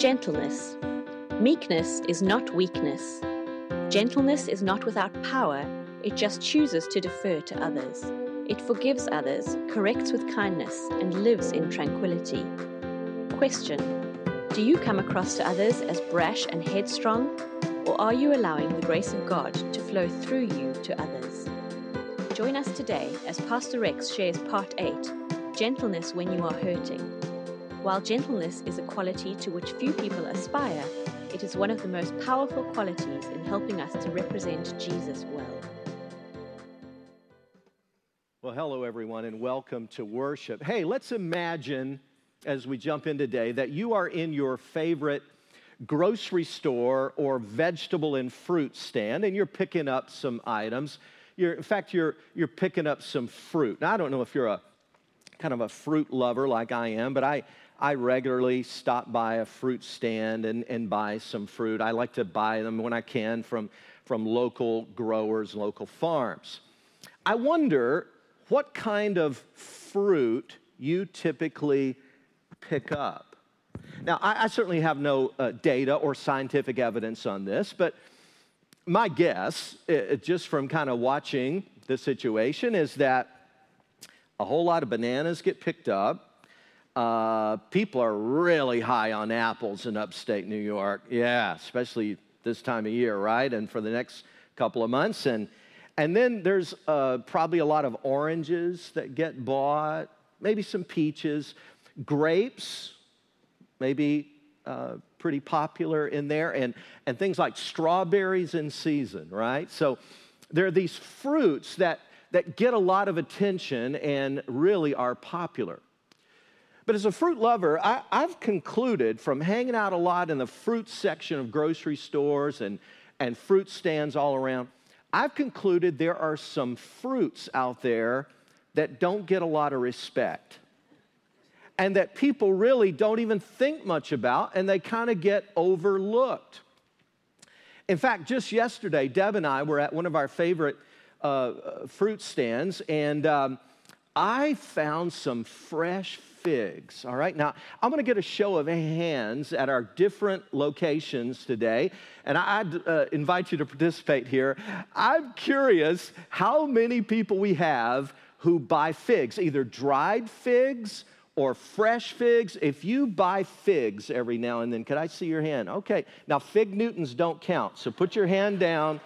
Gentleness. Meekness is not weakness. Gentleness is not without power, it just chooses to defer to others. It forgives others, corrects with kindness, and lives in tranquility. Question Do you come across to others as brash and headstrong, or are you allowing the grace of God to flow through you to others? Join us today as Pastor Rex shares part 8 Gentleness when you are hurting. While gentleness is a quality to which few people aspire, it is one of the most powerful qualities in helping us to represent Jesus well. Well, hello, everyone, and welcome to worship. Hey, let's imagine as we jump in today that you are in your favorite grocery store or vegetable and fruit stand and you're picking up some items. You're, in fact, you're, you're picking up some fruit. Now, I don't know if you're a kind of a fruit lover like I am, but I, I regularly stop by a fruit stand and, and buy some fruit. I like to buy them when I can from, from local growers, local farms. I wonder what kind of fruit you typically pick up. Now, I, I certainly have no uh, data or scientific evidence on this, but my guess, uh, just from kind of watching the situation, is that a whole lot of bananas get picked up uh, people are really high on apples in upstate New York. Yeah, especially this time of year, right? And for the next couple of months. And, and then there's uh, probably a lot of oranges that get bought, maybe some peaches, grapes, maybe uh, pretty popular in there, and, and things like strawberries in season, right? So there are these fruits that, that get a lot of attention and really are popular. But as a fruit lover, I, have concluded from hanging out a lot in the fruit section of grocery stores and, and fruit stands all around, I've concluded there are some fruits out there that don't get a lot of respect and that people really don't even think much about and they kind of get overlooked. In fact, just yesterday, Deb and I were at one of our favorite uh, uh fruit stands, and um, I found some fresh figs. All right, now I'm going to get a show of hands at our different locations today, and I'd uh, invite you to participate here. I'm curious how many people we have who buy figs, either dried figs or fresh figs. If you buy figs every now and then, could I see your hand? Okay, now fig Newtons don't count, so put your hand down.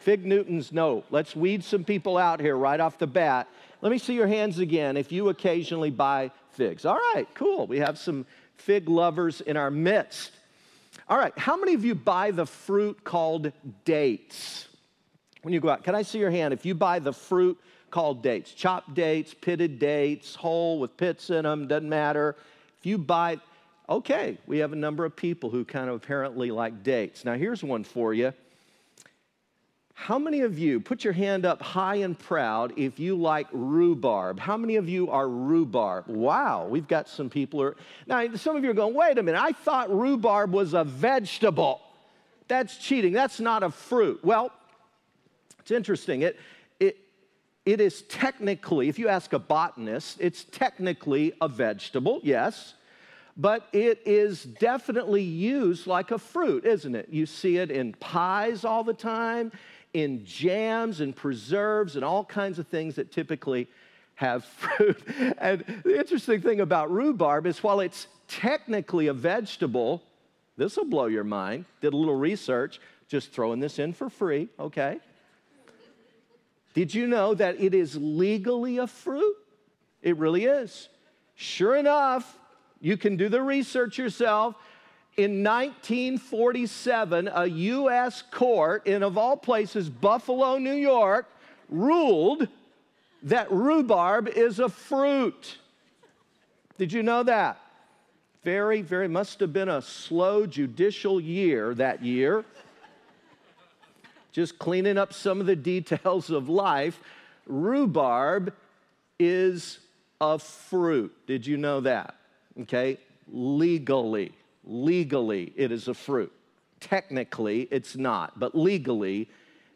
Fig Newtons, no. Let's weed some people out here right off the bat. Let me see your hands again if you occasionally buy figs. All right, cool. We have some fig lovers in our midst. All right, how many of you buy the fruit called dates? When you go out, can I see your hand if you buy the fruit called dates? Chopped dates, pitted dates, whole with pits in them, doesn't matter. If you buy, okay, we have a number of people who kind of apparently like dates. Now, here's one for you. How many of you, put your hand up high and proud if you like rhubarb? How many of you are rhubarb? Wow, we've got some people are. Now, some of you are going, wait a minute, I thought rhubarb was a vegetable. That's cheating. That's not a fruit. Well, it's interesting. It, it, it is technically, if you ask a botanist, it's technically a vegetable, yes, but it is definitely used like a fruit, isn't it? You see it in pies all the time in jams and preserves and all kinds of things that typically have fruit. And the interesting thing about rhubarb is while it's technically a vegetable, this will blow your mind. Did a little research, just throwing this in for free, okay? Did you know that it is legally a fruit? It really is. Sure enough, you can do the research yourself in 1947, a U.S. court in, of all places, Buffalo, New York, ruled that rhubarb is a fruit. Did you know that? Very, very, must have been a slow judicial year that year. Just cleaning up some of the details of life. Rhubarb is a fruit. Did you know that? Okay, legally legally it is a fruit. Technically, it's not, but legally,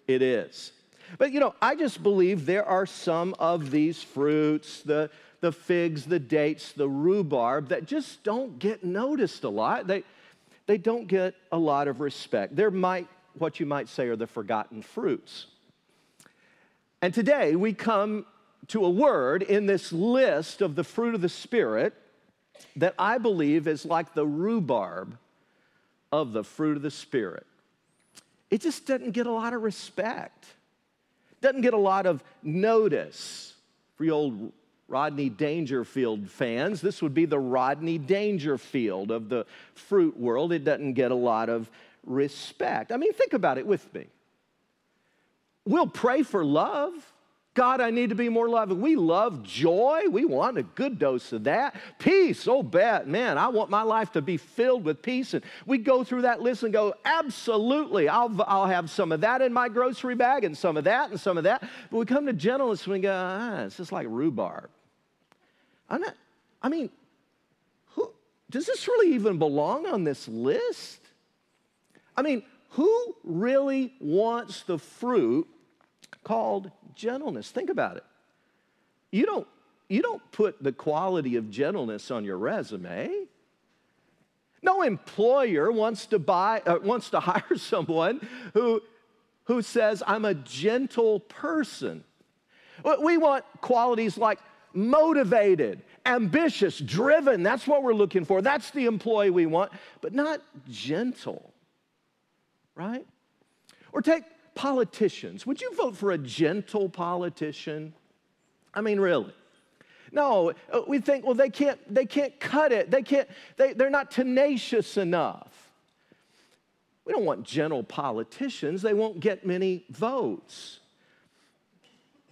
it is. But you know, I just believe there are some of these fruits, the, the figs, the dates, the rhubarb, that just don't get noticed a lot. They, they don't get a lot of respect. They're might, what you might say are the forgotten fruits. And today we come to a word in this list of the fruit of the Spirit that I believe is like the rhubarb of the fruit of the Spirit. It just doesn't get a lot of respect, doesn't get a lot of notice. For you old Rodney Dangerfield fans, this would be the Rodney Dangerfield of the fruit world. It doesn't get a lot of respect. I mean, think about it with me. We'll pray for love. God, I need to be more loving. We love joy. We want a good dose of that. Peace. Oh, bad. Man, I want my life to be filled with peace. And we go through that list and go, absolutely. I'll, I'll have some of that in my grocery bag and some of that and some of that. But we come to gentleness and we go, ah, it's just like rhubarb. I'm not, I mean, who, does this really even belong on this list? I mean, who really wants the fruit called gentleness. Think about it. You don't, you don't put the quality of gentleness on your resume. No employer wants to buy uh, wants to hire someone who who says I'm a gentle person. We want qualities like motivated, ambitious, driven. That's what we're looking for. That's the employee we want, but not gentle. Right? Or take politicians. Would you vote for a gentle politician? I mean, really. No, uh, we think, well, they can't, they can't cut it. They can't, they, they're not tenacious enough. We don't want gentle politicians. They won't get many votes.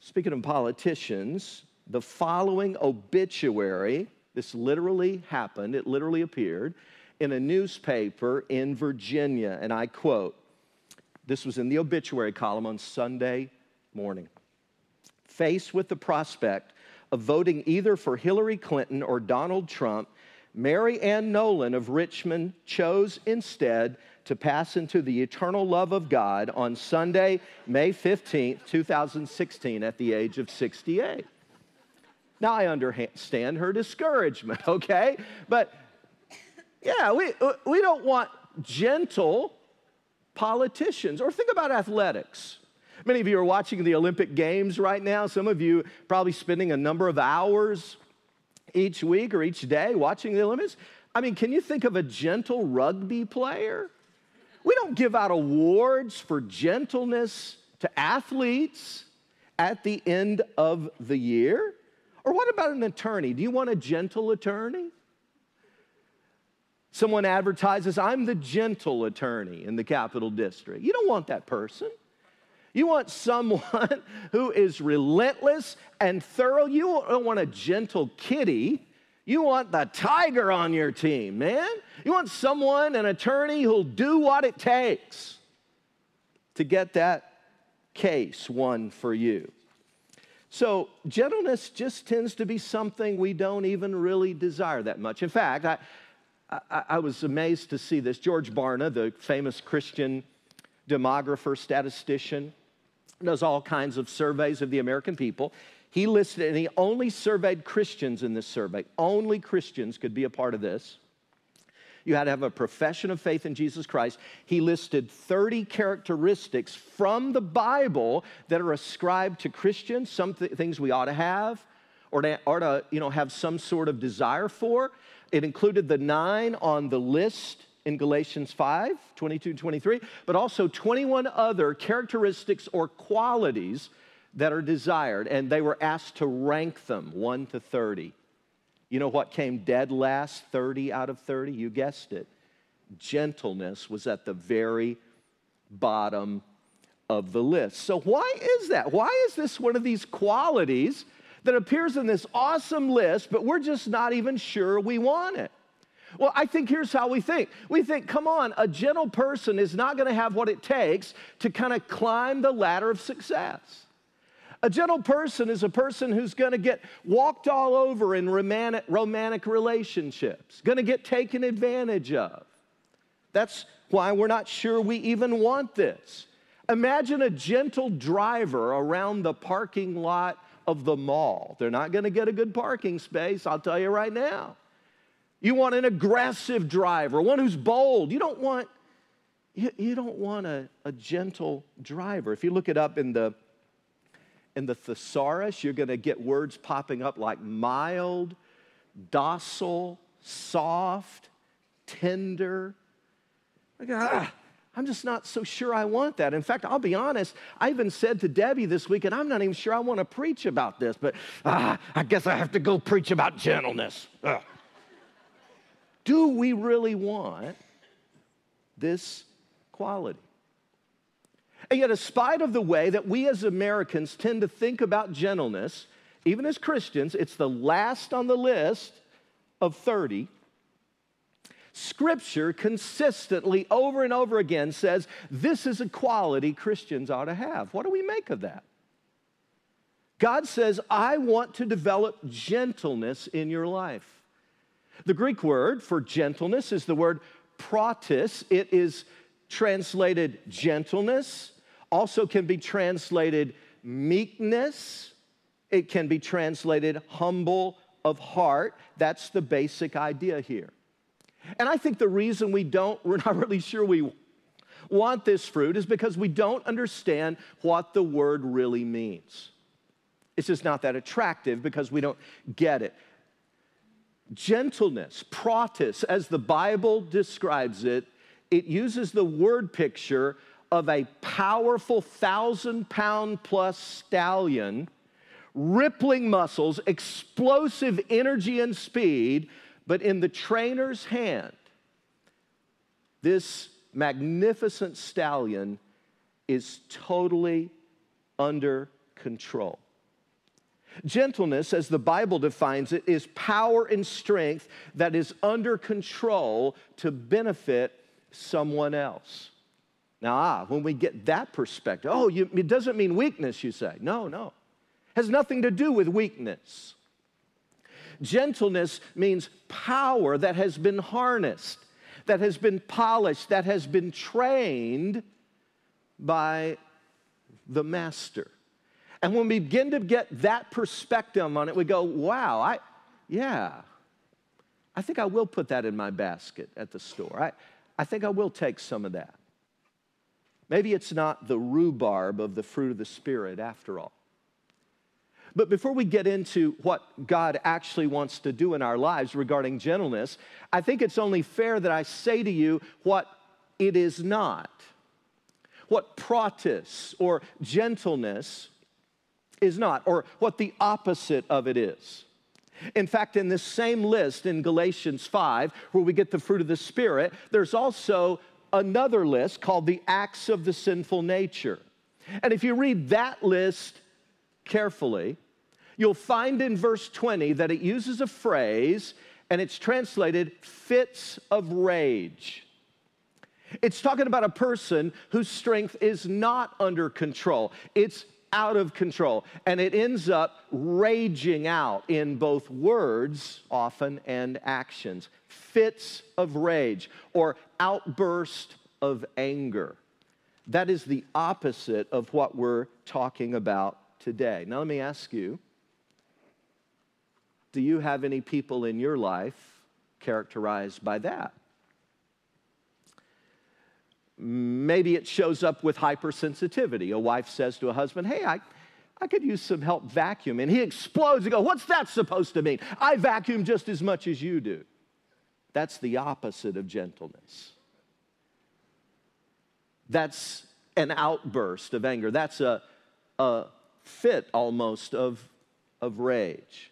Speaking of politicians, the following obituary, this literally happened, it literally appeared in a newspaper in Virginia, and I quote this was in the obituary column on Sunday morning. Faced with the prospect of voting either for Hillary Clinton or Donald Trump, Mary Ann Nolan of Richmond chose instead to pass into the eternal love of God on Sunday, May 15th, 2016, at the age of 68. Now, I understand her discouragement, okay? But yeah, we, we don't want gentle politicians. Or think about athletics. Many of you are watching the Olympic Games right now. Some of you probably spending a number of hours each week or each day watching the Olympics. I mean, can you think of a gentle rugby player? We don't give out awards for gentleness to athletes at the end of the year. Or what about an attorney? Do you want a gentle attorney? Someone advertises, I'm the gentle attorney in the Capital District. You don't want that person. You want someone who is relentless and thorough. You don't want a gentle kitty. You want the tiger on your team, man. You want someone, an attorney, who'll do what it takes to get that case won for you. So, gentleness just tends to be something we don't even really desire that much. In fact, I, I, I was amazed to see this. George Barna, the famous Christian demographer, statistician, does all kinds of surveys of the American people. He listed, and he only surveyed Christians in this survey. Only Christians could be a part of this. You had to have a profession of faith in Jesus Christ. He listed 30 characteristics from the Bible that are ascribed to Christians, some th- things we ought to have or to, or to you know, have some sort of desire for. It included the nine on the list in Galatians 5 22 23, but also 21 other characteristics or qualities that are desired. And they were asked to rank them 1 to 30. You know what came dead last 30 out of 30? You guessed it. Gentleness was at the very bottom of the list. So, why is that? Why is this one of these qualities that appears in this awesome list, but we're just not even sure we want it. Well, I think here's how we think. We think, come on, a gentle person is not going to have what it takes to kind of climb the ladder of success. A gentle person is a person who's going to get walked all over in romantic, romantic relationships, going to get taken advantage of. That's why we're not sure we even want this. Imagine a gentle driver around the parking lot of the mall. They're not going to get a good parking space, I'll tell you right now. You want an aggressive driver, one who's bold. You don't want, you, you don't want a, a gentle driver. If you look it up in the in the thesaurus, you're going to get words popping up like mild, docile, soft, tender. ah, I'm just not so sure I want that. In fact, I'll be honest, I even said to Debbie this week, and I'm not even sure I want to preach about this, but ah, I guess I have to go preach about gentleness. Do we really want this quality? And yet, in spite of the way that we as Americans tend to think about gentleness, even as Christians, it's the last on the list of 30. Scripture consistently, over and over again, says this is a quality Christians ought to have. What do we make of that? God says, I want to develop gentleness in your life. The Greek word for gentleness is the word pratis. It is translated gentleness, also can be translated meekness, it can be translated humble of heart. That's the basic idea here. And I think the reason we don't, we're not really sure we want this fruit is because we don't understand what the word really means. It's just not that attractive because we don't get it. Gentleness, pratis, as the Bible describes it, it uses the word picture of a powerful thousand pound plus stallion, rippling muscles, explosive energy and speed, but in the trainer's hand, this magnificent stallion is totally under control. Gentleness, as the Bible defines it, is power and strength that is under control to benefit someone else. Now, ah, when we get that perspective, oh, you, it doesn't mean weakness, you say. No, no. It has nothing to do with weakness. Gentleness means power that has been harnessed, that has been polished, that has been trained by the master. And when we begin to get that perspective on it, we go, wow, I, yeah, I think I will put that in my basket at the store. I, I think I will take some of that. Maybe it's not the rhubarb of the fruit of the Spirit after all. But before we get into what God actually wants to do in our lives regarding gentleness, I think it's only fair that I say to you what it is not. What pratis or gentleness is not, or what the opposite of it is. In fact, in this same list in Galatians 5, where we get the fruit of the Spirit, there's also another list called the acts of the sinful nature. And if you read that list carefully, you'll find in verse 20 that it uses a phrase and it's translated fits of rage. It's talking about a person whose strength is not under control. It's out of control. And it ends up raging out in both words, often, and actions. Fits of rage or outburst of anger. That is the opposite of what we're talking about today. Now, let me ask you do you have any people in your life characterized by that? Maybe it shows up with hypersensitivity. A wife says to a husband, Hey, I, I could use some help vacuuming. And he explodes and goes, What's that supposed to mean? I vacuum just as much as you do. That's the opposite of gentleness. That's an outburst of anger. That's a, a fit almost of, of rage.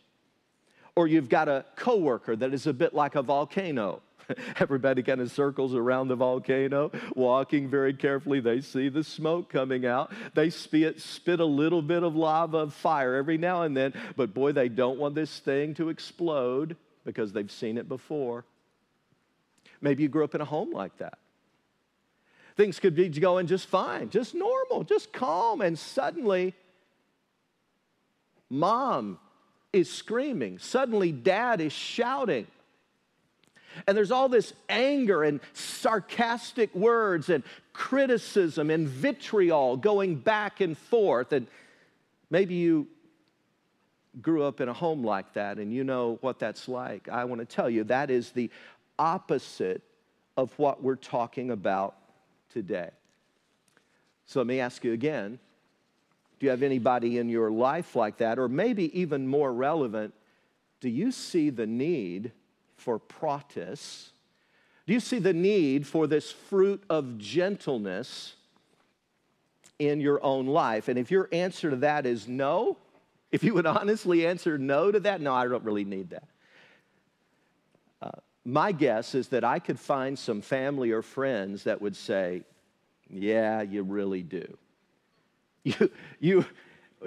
Or you've got a coworker that is a bit like a volcano. Everybody kind of circles around the volcano, walking very carefully. They see the smoke coming out. They spit, spit a little bit of lava of fire every now and then, but boy, they don't want this thing to explode because they've seen it before. Maybe you grew up in a home like that. Things could be going just fine, just normal, just calm, and suddenly, mom is screaming. Suddenly, dad is shouting. And there's all this anger and sarcastic words and criticism and vitriol going back and forth. And maybe you grew up in a home like that and you know what that's like, I want to tell you that is the opposite of what we're talking about today. So let me ask you again do you have anybody in your life like that? Or maybe even more relevant, do you see the need for pratis? Do you see the need for this fruit of gentleness in your own life? And if your answer to that is no, if you would honestly answer no to that, no, I don't really need that. Uh, my guess is that I could find some family or friends that would say, Yeah, you really do. You,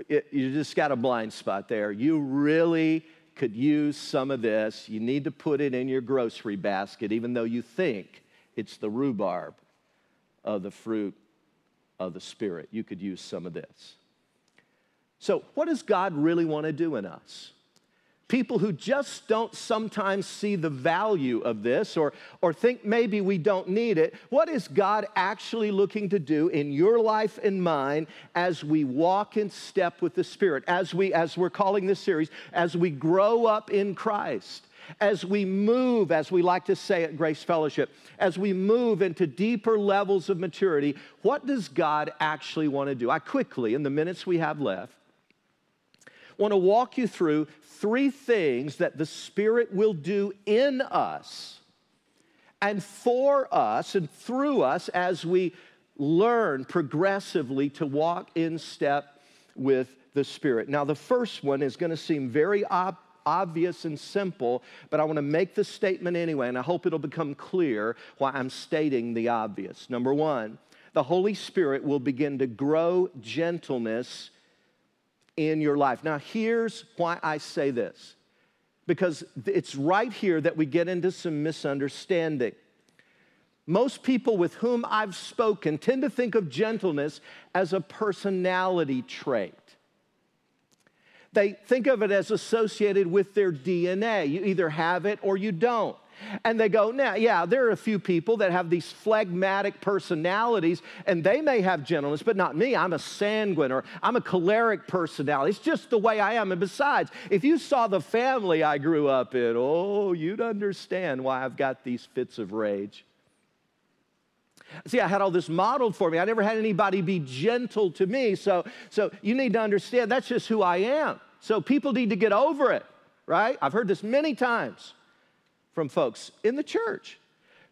you, you just got a blind spot there. You really could use some of this. You need to put it in your grocery basket, even though you think it's the rhubarb of the fruit of the Spirit. You could use some of this. So, what does God really want to do in us? People who just don't sometimes see the value of this or, or think maybe we don't need it. What is God actually looking to do in your life and mine as we walk in step with the Spirit, as, we, as we're calling this series, as we grow up in Christ? as we move, as we like to say at Grace Fellowship, as we move into deeper levels of maturity, what does God actually want to do? I quickly, in the minutes we have left, want to walk you through three things that the Spirit will do in us and for us and through us as we learn progressively to walk in step with the Spirit. Now, the first one is going to seem very ob- obvious and simple, but I want to make the statement anyway, and I hope it'll become clear why I'm stating the obvious. Number one, the Holy Spirit will begin to grow gentleness in your life. Now, here's why I say this because it's right here that we get into some misunderstanding. Most people with whom I've spoken tend to think of gentleness as a personality trait. They think of it as associated with their DNA. You either have it or you don't. And they go, now, yeah, there are a few people that have these phlegmatic personalities, and they may have gentleness, but not me. I'm a sanguine or I'm a choleric personality. It's just the way I am. And besides, if you saw the family I grew up in, oh, you'd understand why I've got these fits of rage. See, I had all this modeled for me. I never had anybody be gentle to me. So, so you need to understand that's just who I am. So people need to get over it, right? I've heard this many times from folks in the church.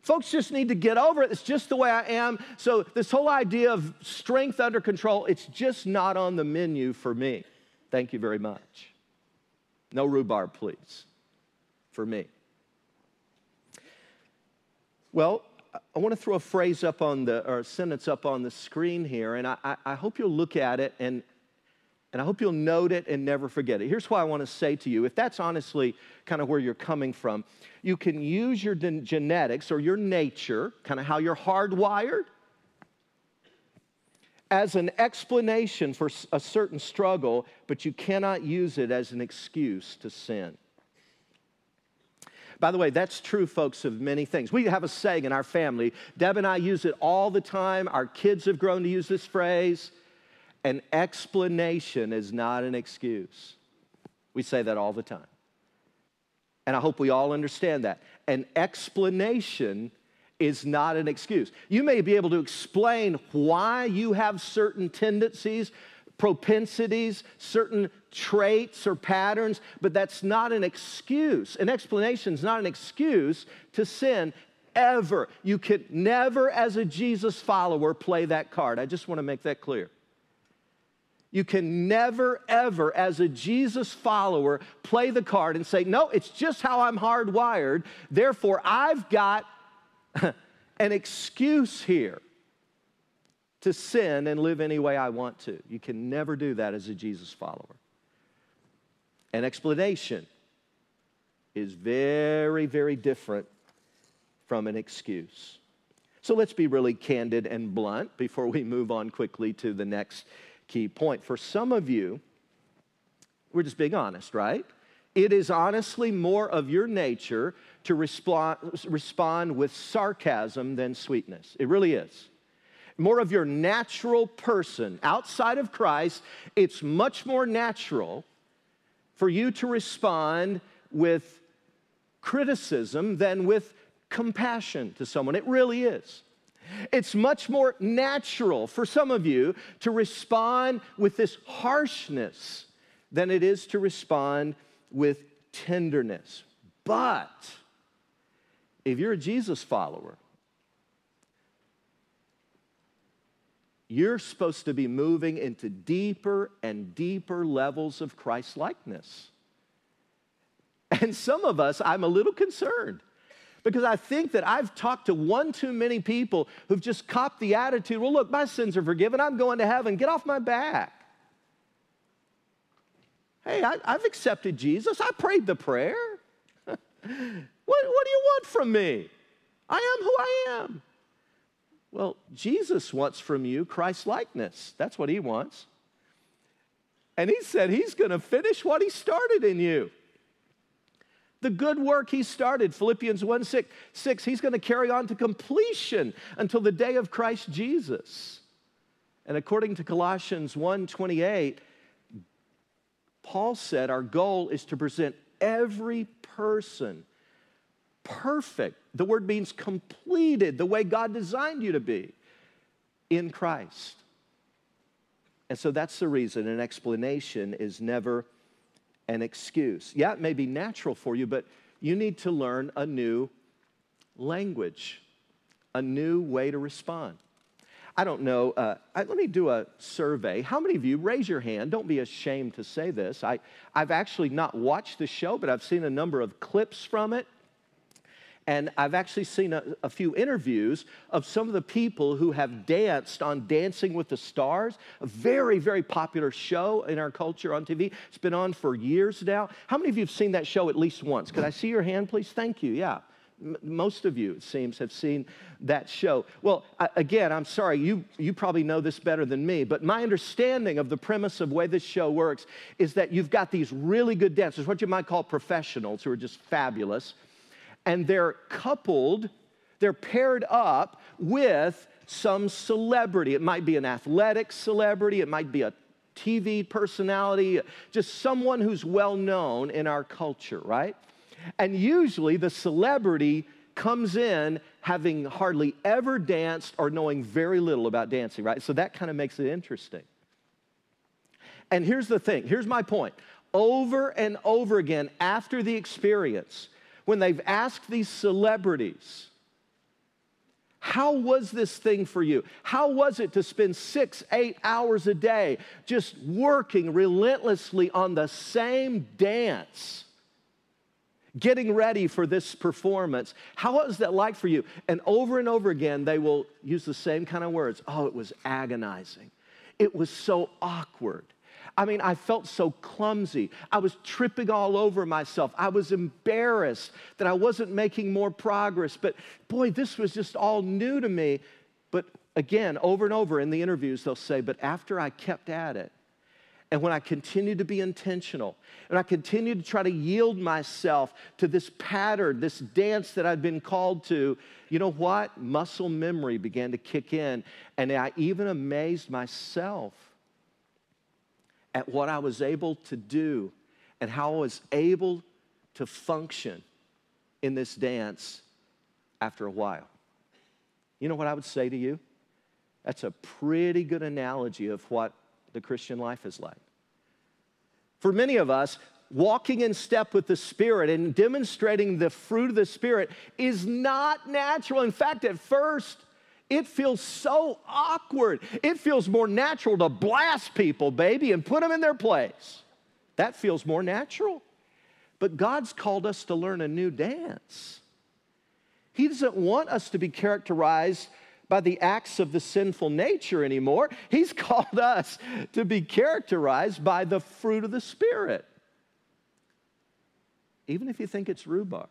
Folks just need to get over it. It's just the way I am. So, this whole idea of strength under control, it's just not on the menu for me. Thank you very much. No rhubarb, please, for me. Well, I want to throw a phrase up on the, or a sentence up on the screen here, and I, I hope you'll look at it and, and I hope you'll note it and never forget it. Here's what I want to say to you. If that's honestly kind of where you're coming from, you can use your genetics or your nature, kind of how you're hardwired, as an explanation for a certain struggle, but you cannot use it as an excuse to sin. By the way, that's true, folks, of many things. We have a saying in our family. Deb and I use it all the time. Our kids have grown to use this phrase. An explanation is not an excuse. We say that all the time. And I hope we all understand that. An explanation is not an excuse. You may be able to explain why you have certain tendencies, propensities, certain traits or patterns, but that's not an excuse. An explanation is not an excuse to sin ever. You could never, as a Jesus follower, play that card. I just want to make that clear. You can never, ever, as a Jesus follower, play the card and say, No, it's just how I'm hardwired. Therefore, I've got an excuse here to sin and live any way I want to. You can never do that as a Jesus follower. An explanation is very, very different from an excuse. So let's be really candid and blunt before we move on quickly to the next key point. For some of you, we're just being honest, right? It is honestly more of your nature to respond, respond with sarcasm than sweetness. It really is. More of your natural person outside of Christ, it's much more natural for you to respond with criticism than with compassion to someone. It really is. It's much more natural for some of you to respond with this harshness than it is to respond with tenderness. But if you're a Jesus follower, you're supposed to be moving into deeper and deeper levels of Christ likeness. And some of us, I'm a little concerned because I think that I've talked to one too many people who've just copped the attitude well, look, my sins are forgiven. I'm going to heaven. Get off my back. Hey, I, have accepted Jesus. I prayed the prayer. what, what do you want from me? I am who I am. Well, Jesus wants from you Christ likeness. That's what he wants. And he said he's going to finish what he started in you. The good work he started, Philippians 1 6, 6 he's going to carry on to completion until the day of Christ Jesus. And according to Colossians 1 28, Paul said our goal is to present every person perfect. The word means completed, the way God designed you to be in Christ. And so that's the reason an explanation is never an excuse. Yeah, it may be natural for you, but you need to learn a new language, a new way to respond. I don't know. Uh, I, let me do a survey. How many of you, raise your hand, don't be ashamed to say this. I, I've actually not watched the show, but I've seen a number of clips from it. And I've actually seen a, a, few interviews of some of the people who have danced on Dancing with the Stars, a very, very popular show in our culture on TV. It's been on for years now. How many of you have seen that show at least once? Could I see your hand, please? Thank you. Yeah. Most of you, it seems, have seen that show. Well, I, again, I'm sorry, you, you probably know this better than me, but my understanding of the premise of the way this show works is that you've got these really good dancers, what you might call professionals, who are just fabulous and they're coupled, they're paired up with some celebrity. It might be an athletic celebrity, it might be a TV personality, just someone who's well known in our culture, right? And usually the celebrity comes in having hardly ever danced or knowing very little about dancing, right? So that kind of makes it interesting. And here's the thing here's my point. Over and over again, after the experience, when they've asked these celebrities, how was this thing for you? How was it to spend six, eight hours a day just working relentlessly on the same dance? Getting ready for this performance. How was that like for you? And over and over again, they will use the same kind of words. Oh, it was agonizing. It was so awkward. I mean, I felt so clumsy. I was tripping all over myself. I was embarrassed that I wasn't making more progress. But boy, this was just all new to me. But again, over and over in the interviews, they'll say, But after I kept at it, and when I continued to be intentional, and I continued to try to yield myself to this pattern, this dance that I'd been called to, you know what? Muscle memory began to kick in, and I even amazed myself at what I was able to do and how I was able to function in this dance after a while. You know what I would say to you? That's a pretty good analogy of what the Christian life is like. For many of us, walking in step with the Spirit and demonstrating the fruit of the Spirit is not natural. In fact, at first, it feels so awkward. It feels more natural to blast people, baby, and put them in their place. That feels more natural. But God's called us to learn a new dance. He doesn't want us to be characterized by the acts of the sinful nature anymore. He's called us to be characterized by the fruit of the Spirit. Even if you think it's rhubarb.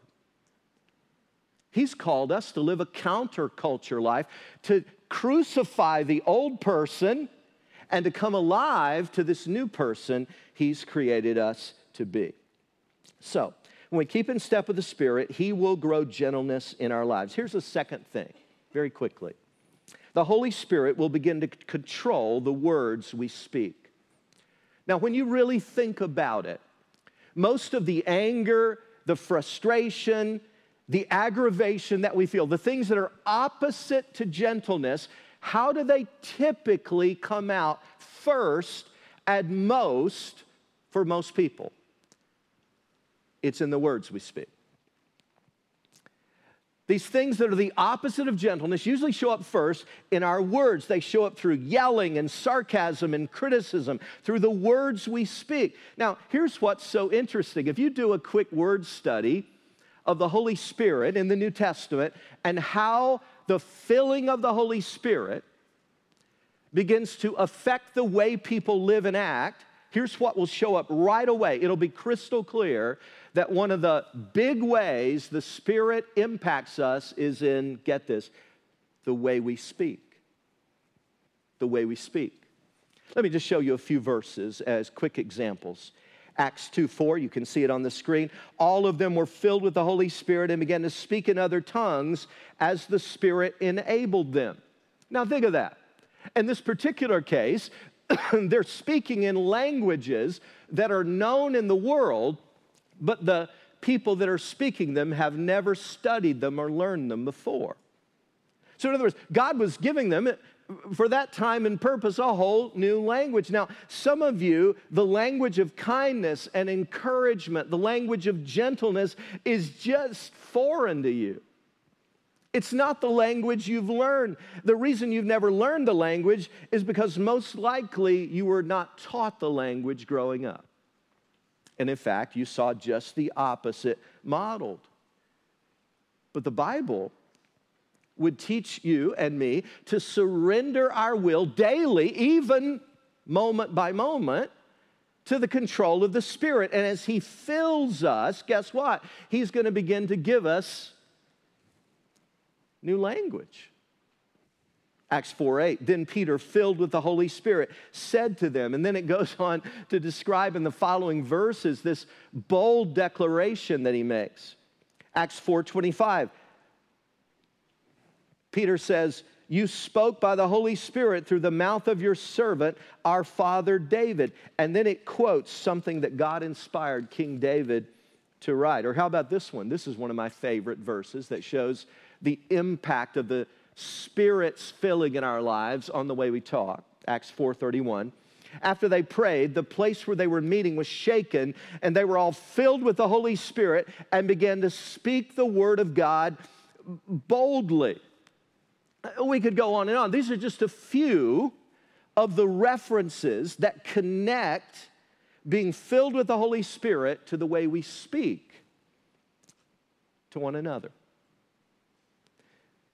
He's called us to live a counterculture life, to crucify the old person and to come alive to this new person He's created us to be. So, when we keep in step with the Spirit, He will grow gentleness in our lives. Here's the second thing, very quickly the Holy Spirit will begin to control the words we speak. Now, when you really think about it, most of the anger, the frustration, the aggravation that we feel, the things that are opposite to gentleness, how do they typically come out first at most for most people? It's in the words we speak. These things that are the opposite of gentleness usually show up first in our words. They show up through yelling and sarcasm and criticism, through the words we speak. Now, here's what's so interesting. If you do a quick word study of the Holy Spirit in the New Testament and how the filling of the Holy Spirit begins to affect the way people live and act, here's what will show up right away. It'll be crystal clear that one of the big ways the Spirit impacts us is in, get this, the way we speak. The way we speak. Let me just show you a few verses as quick examples. Acts 2 4, you can see it on the screen. All of them were filled with the Holy Spirit and began to speak in other tongues as the Spirit enabled them. Now, think of that. In this particular case, they're speaking in languages that are known in the world, but the people that are speaking them have never studied them or learned them before. So, in other words, God was giving them, for that time and purpose, a whole new language. Now, some of you, the language of kindness and encouragement, the language of gentleness is just foreign to you. It's not the language you've learned. The reason you've never learned the language is because most likely you were not taught the language growing up. And in fact, you saw just the opposite modeled. But the Bible would teach you and me to surrender our will daily, even moment by moment, to the control of the Spirit. And as He fills us, guess what? He's going to begin to give us new language. Acts 4 8. Then Peter, filled with the Holy Spirit, said to them, and then it goes on to describe in the following verses this bold declaration that he makes. Acts 4 25. Peter says, You spoke by the Holy Spirit through the mouth of your servant, our father David. And then it quotes something that God inspired King David to write. Or how about this one? This is one of my favorite verses that shows the impact of the Spirit's filling in our lives on the way we talk. Acts 4:31. After they prayed, the place where they were meeting was shaken, and they were all filled with the Holy Spirit and began to speak the word of God boldly. We could go on and on. These are just a few of the references that connect being filled with the Holy Spirit to the way we speak to one another.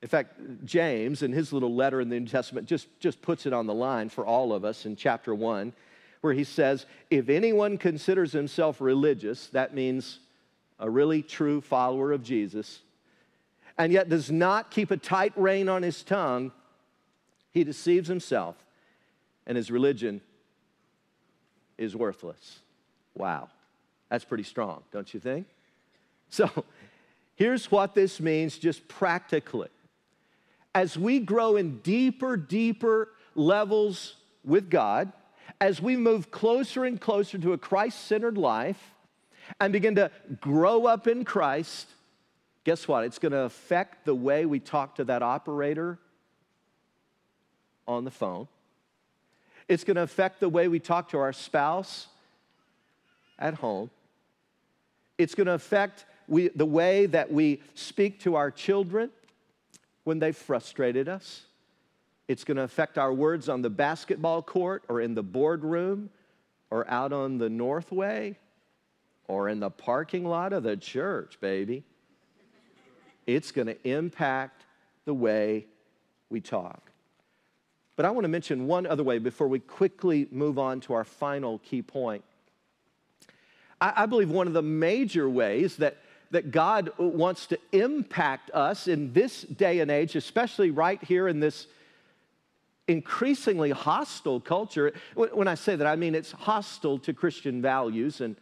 In fact, James, in his little letter in the New Testament, just, just puts it on the line for all of us in chapter 1, where he says, If anyone considers himself religious, that means a really true follower of Jesus, and yet does not keep a tight rein on his tongue, he deceives himself, and his religion is worthless. Wow, that's pretty strong, don't you think? So, here's what this means just practically as we grow in deeper, deeper levels with God, as we move closer and closer to a Christ centered life and begin to grow up in Christ, guess what? It's going to affect the way we talk to that operator on the phone. It's going to affect the way we talk to our spouse at home. It's going to affect we, the way that we speak to our children when they've frustrated us. It's going to affect our words on the basketball court or in the boardroom or out on the Northway or in the parking lot of the church, baby. It's going to impact the way we talk. But I want to mention one other way before we quickly move on to our final key point. I, I believe one of the major ways that that God wants to impact us in this day and age, especially right here in this increasingly hostile culture. When I say that, I mean it's hostile to Christian values. And,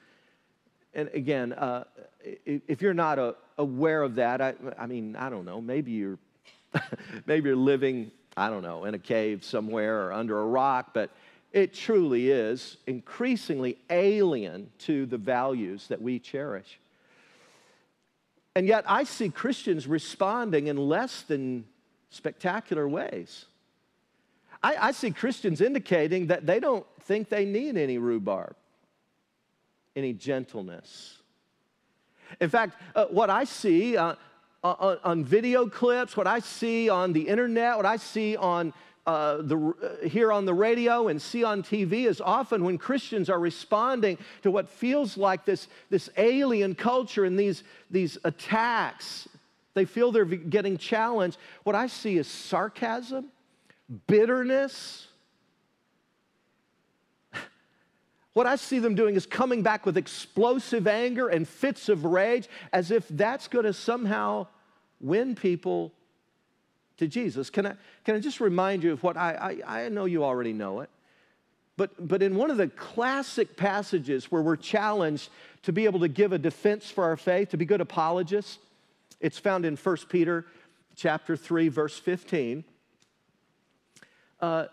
and again, uh, if you're not uh, aware of that, I, I mean, I don't know, maybe you're, maybe you're living, I don't know, in a cave somewhere or under a rock, but It truly is increasingly alien to the values that we cherish. And yet, I see Christians responding in less than spectacular ways. I, I, see Christians indicating that they don't think they need any rhubarb, any gentleness. In fact, uh, what I see uh, on, on, video clips, what I see on the internet, what I see on uh, the, uh, hear on the radio and see on TV is often when Christians are responding to what feels like this, this alien culture and these, these attacks. They feel they're getting challenged. What I see is sarcasm, bitterness. What I see them doing is coming back with explosive anger and fits of rage as if that's going to somehow win people to Jesus. Can I, can I just remind you of what I, I, I know you already know it, but, but in one of the classic passages where we're challenged to be able to give a defense for our faith, to be good apologists, it's found in 1 Peter chapter 3, verse 15. Uh,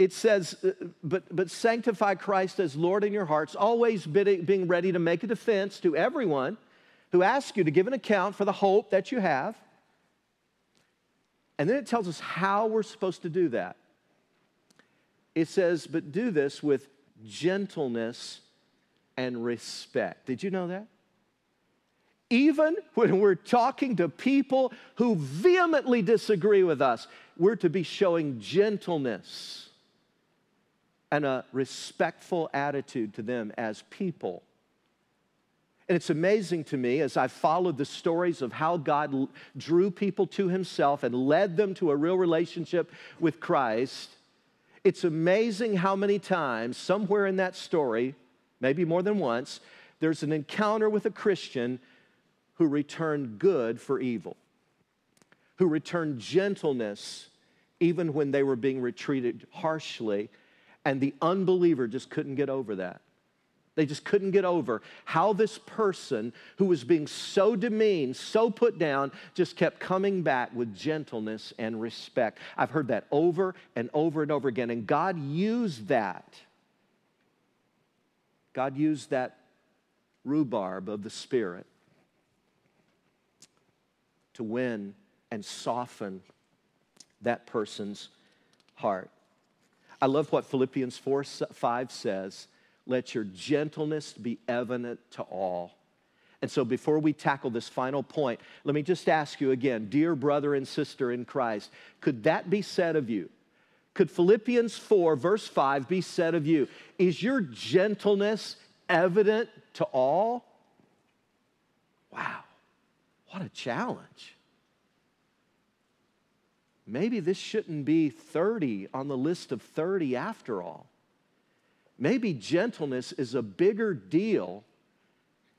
it says, uh, but, but sanctify Christ as Lord in your hearts, always being ready to make a defense to everyone who asks you to give an account for the hope that you have and then it tells us how we're supposed to do that. It says, but do this with gentleness and respect. Did you know that? Even when we're talking to people who vehemently disagree with us, we're to be showing gentleness and a respectful attitude to them as people. And it's amazing to me as I've followed the stories of how God drew people to Himself and led them to a real relationship with Christ. It's amazing how many times, somewhere in that story, maybe more than once, there's an encounter with a Christian who returned good for evil, who returned gentleness even when they were being treated harshly, and the unbeliever just couldn't get over that. They just couldn't get over how this person who was being so demeaned, so put down, just kept coming back with gentleness and respect. I've heard that over and over and over again. And God used that. God used that rhubarb of the Spirit to win and soften that person's heart. I love what Philippians 4 5 says let your gentleness be evident to all. And so, before we tackle this final point, let me just ask you again, dear brother and sister in Christ, could that be said of you? Could Philippians 4, verse 5 be said of you? Is your gentleness evident to all? Wow, what a challenge. Maybe this shouldn't be 30 on the list of 30 after all maybe gentleness is a bigger deal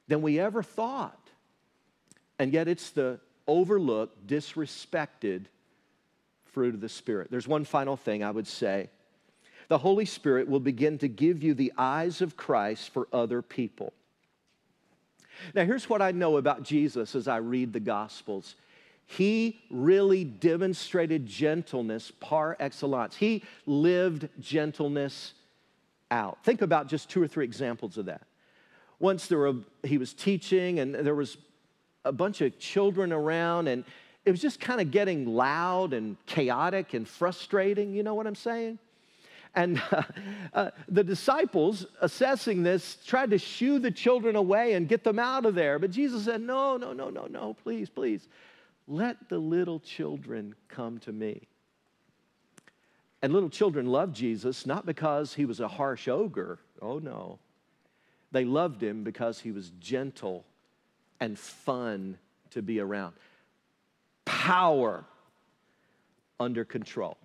than we ever thought. And yet it's the overlooked, disrespected fruit of the Spirit. There's one final thing I would say. The Holy Spirit will begin to give you the eyes of Christ for other people. Now, here's what I know about Jesus as I read the Gospels. He really demonstrated gentleness par excellence. He lived gentleness out. Think about just two or three examples of that. Once there were, he was teaching, and there was a bunch of children around, and it was just kind of getting loud and chaotic and frustrating. You know what I'm saying? And uh, uh, the disciples, assessing this, tried to shoo the children away and get them out of there. But Jesus said, No, no, no, no, no, please, please. Let the little children come to me. And little children loved Jesus not because he was a harsh ogre. Oh, no. They loved him because he was gentle and fun to be around. Power under control.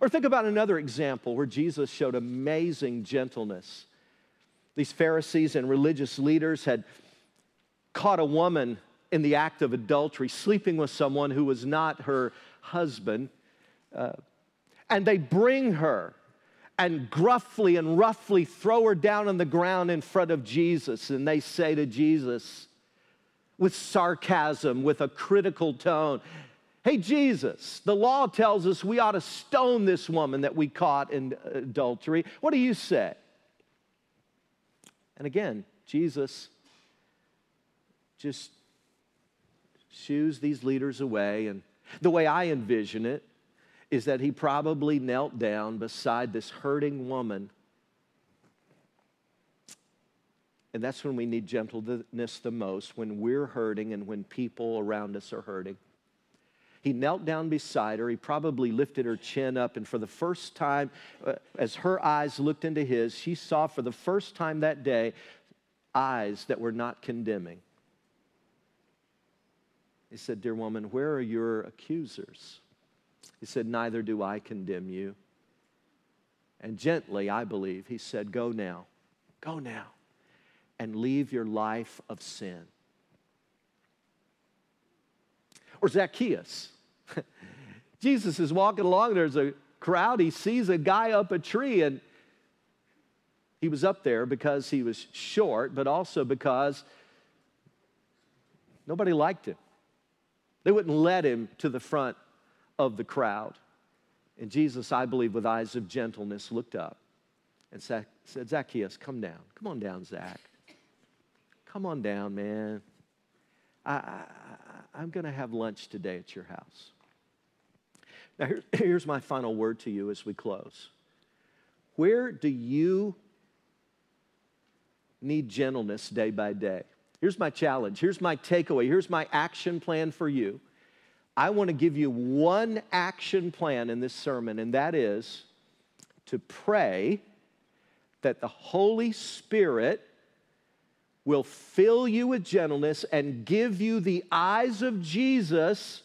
Or think about another example where Jesus showed amazing gentleness. These Pharisees and religious leaders had caught a woman in the act of adultery, sleeping with someone who was not her husband. Uh, and they bring her and gruffly and roughly throw her down on the ground in front of Jesus. And they say to Jesus, with sarcasm, with a critical tone, Hey, Jesus, the law tells us we ought to stone this woman that we caught in adultery. What do you say? And again, Jesus just shoos these leaders away. And the way I envision it is that he probably knelt down beside this hurting woman. And that's when we need gentleness the most, when we're hurting and when people around us are hurting. He knelt down beside her. He probably lifted her chin up. And for the first time, uh, as her eyes looked into his, she saw for the first time that day eyes that were not condemning. He said, Dear woman, where are your accusers? He said, Neither do I condemn you. And gently, I believe, he said, Go now, go now, and leave your life of sin. Or Zacchaeus. Jesus is walking along, there's a crowd. He sees a guy up a tree, and he was up there because he was short, but also because nobody liked him. They wouldn't let him to the front of the crowd. And Jesus, I believe, with eyes of gentleness, looked up and said, Zacchaeus, come down. Come on down, Zach. Come on down, man. I, I'm going to have lunch today at your house. Now, here, here's my final word to you as we close. Where do you need gentleness day by day? Here's my challenge. Here's my takeaway. Here's my action plan for you. I want to give you one action plan in this sermon, and that is to pray that the Holy Spirit will fill you with gentleness and give you the eyes of Jesus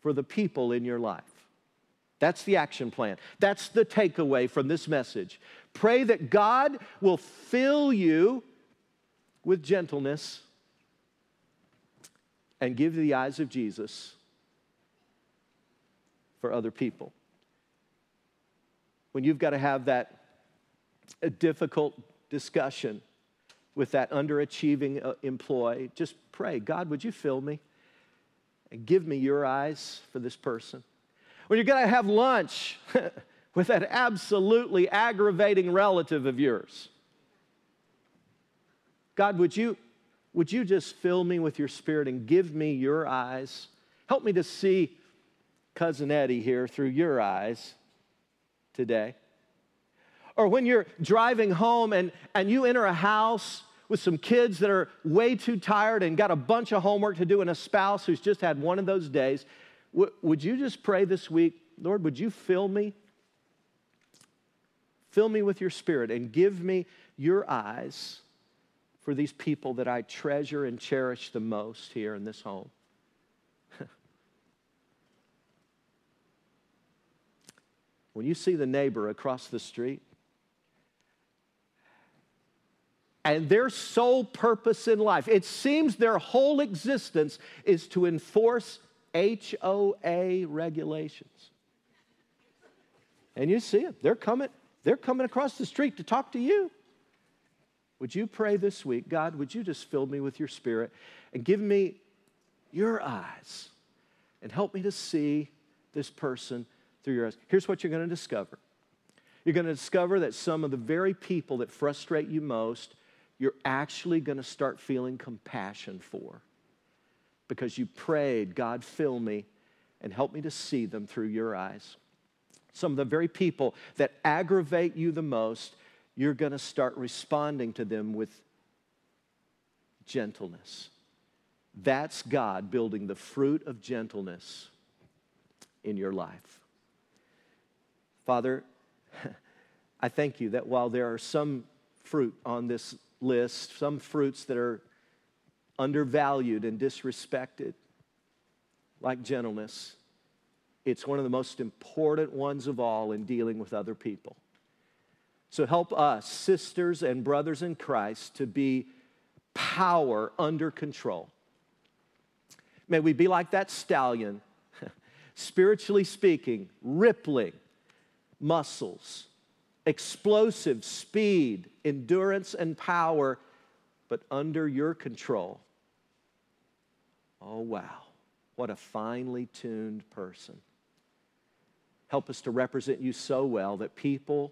for the people in your life. That's the action plan. That's the takeaway from this message. Pray that God will fill you with gentleness and give the eyes of Jesus for other people. When you've got to have that difficult discussion with that underachieving uh, employee, just pray, God, would you fill me and give me your eyes for this person? When you're going to have lunch with that absolutely aggravating relative of yours, God, would you would you just fill me with your spirit and give me your eyes? Help me to see Cousin Eddie here through your eyes today. Or when you're driving home and, and you enter a house with some kids that are way too tired and got a bunch of homework to do, and a spouse who's just had one of those days, w- would you just pray this week, Lord, would you fill me? Fill me with your spirit and give me your eyes for these people that I treasure and cherish the most here in this home. when you see the neighbor across the street, and their sole purpose in life, it seems their whole existence is to enforce HOA regulations. And you see it, they're coming, they're coming across the street to talk to you. Would you pray this week, God, would you just fill me with your spirit and give me your eyes and help me to see this person through your eyes? Here's what you're going to discover you're going to discover that some of the very people that frustrate you most, you're actually going to start feeling compassion for because you prayed, God, fill me and help me to see them through your eyes. Some of the very people that aggravate you the most, you're going to start responding to them with gentleness. That's God building the fruit of gentleness in your life. Father, I thank you that while there are some fruit on this list, some fruits that are undervalued and disrespected, like gentleness, it's one of the most important ones of all in dealing with other people. So help us, sisters and brothers in Christ, to be power under control. May we be like that stallion, spiritually speaking, rippling muscles, explosive speed, endurance, and power, but under your control. Oh, wow. What a finely tuned person. Help us to represent you so well that people,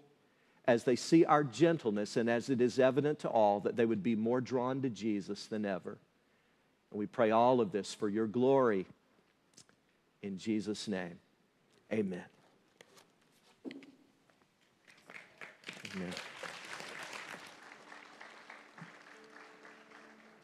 as they see our gentleness and as it is evident to all, that they would be more drawn to Jesus than ever. And we pray all of this for your glory. In Jesus' name, amen. Amen.